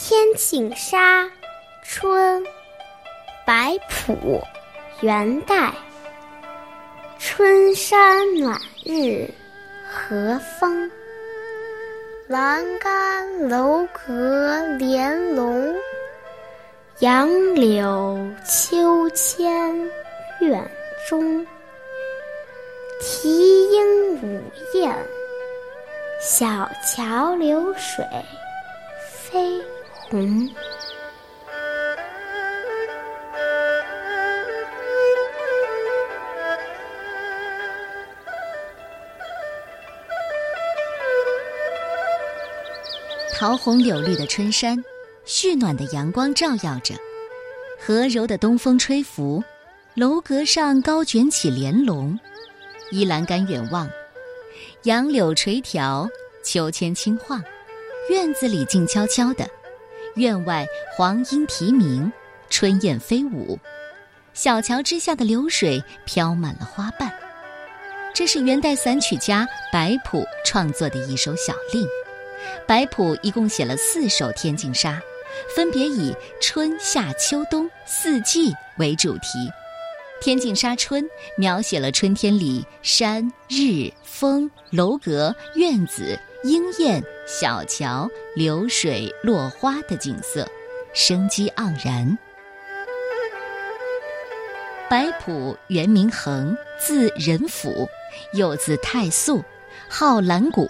天净沙，春，白朴，元代。春山暖日和风，栏杆楼阁连笼。杨柳秋千院中，啼莺舞燕，小桥流水飞红。桃红柳绿的春山，煦暖的阳光照耀着，和柔的东风吹拂，楼阁上高卷起帘笼，依栏杆远望，杨柳垂条，秋千轻晃，院子里静悄悄的，院外黄莺啼鸣，春燕飞舞，小桥之下的流水飘满了花瓣。这是元代散曲家白朴创作的一首小令。白朴一共写了四首《天净沙》，分别以春夏秋冬四季为主题。《天净沙·春》描写了春天里山日风楼阁院子莺燕小桥流水落花的景色，生机盎然。白朴原名衡，字仁甫，又字太素，号兰谷。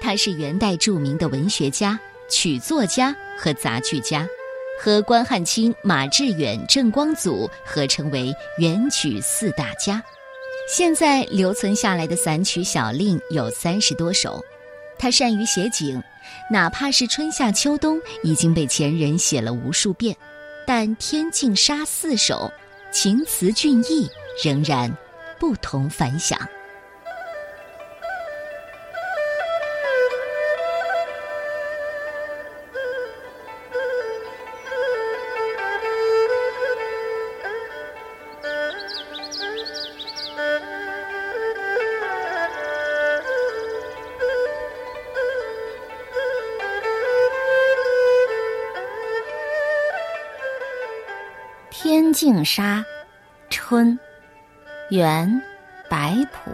他是元代著名的文学家、曲作家和杂剧家，和关汉卿、马致远、郑光祖合称为元曲四大家。现在留存下来的散曲小令有三十多首。他善于写景，哪怕是春夏秋冬已经被前人写了无数遍，但《天净沙》四首，情词俊逸，仍然不同凡响。《净沙·春》元·白朴。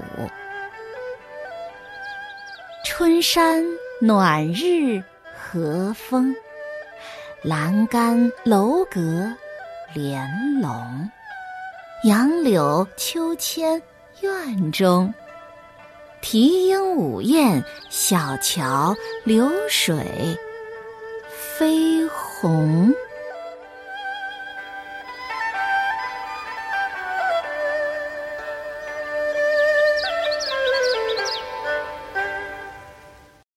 春山暖日和风，栏杆楼阁连笼。杨柳秋千院中，啼莺舞燕，小桥流水飞红。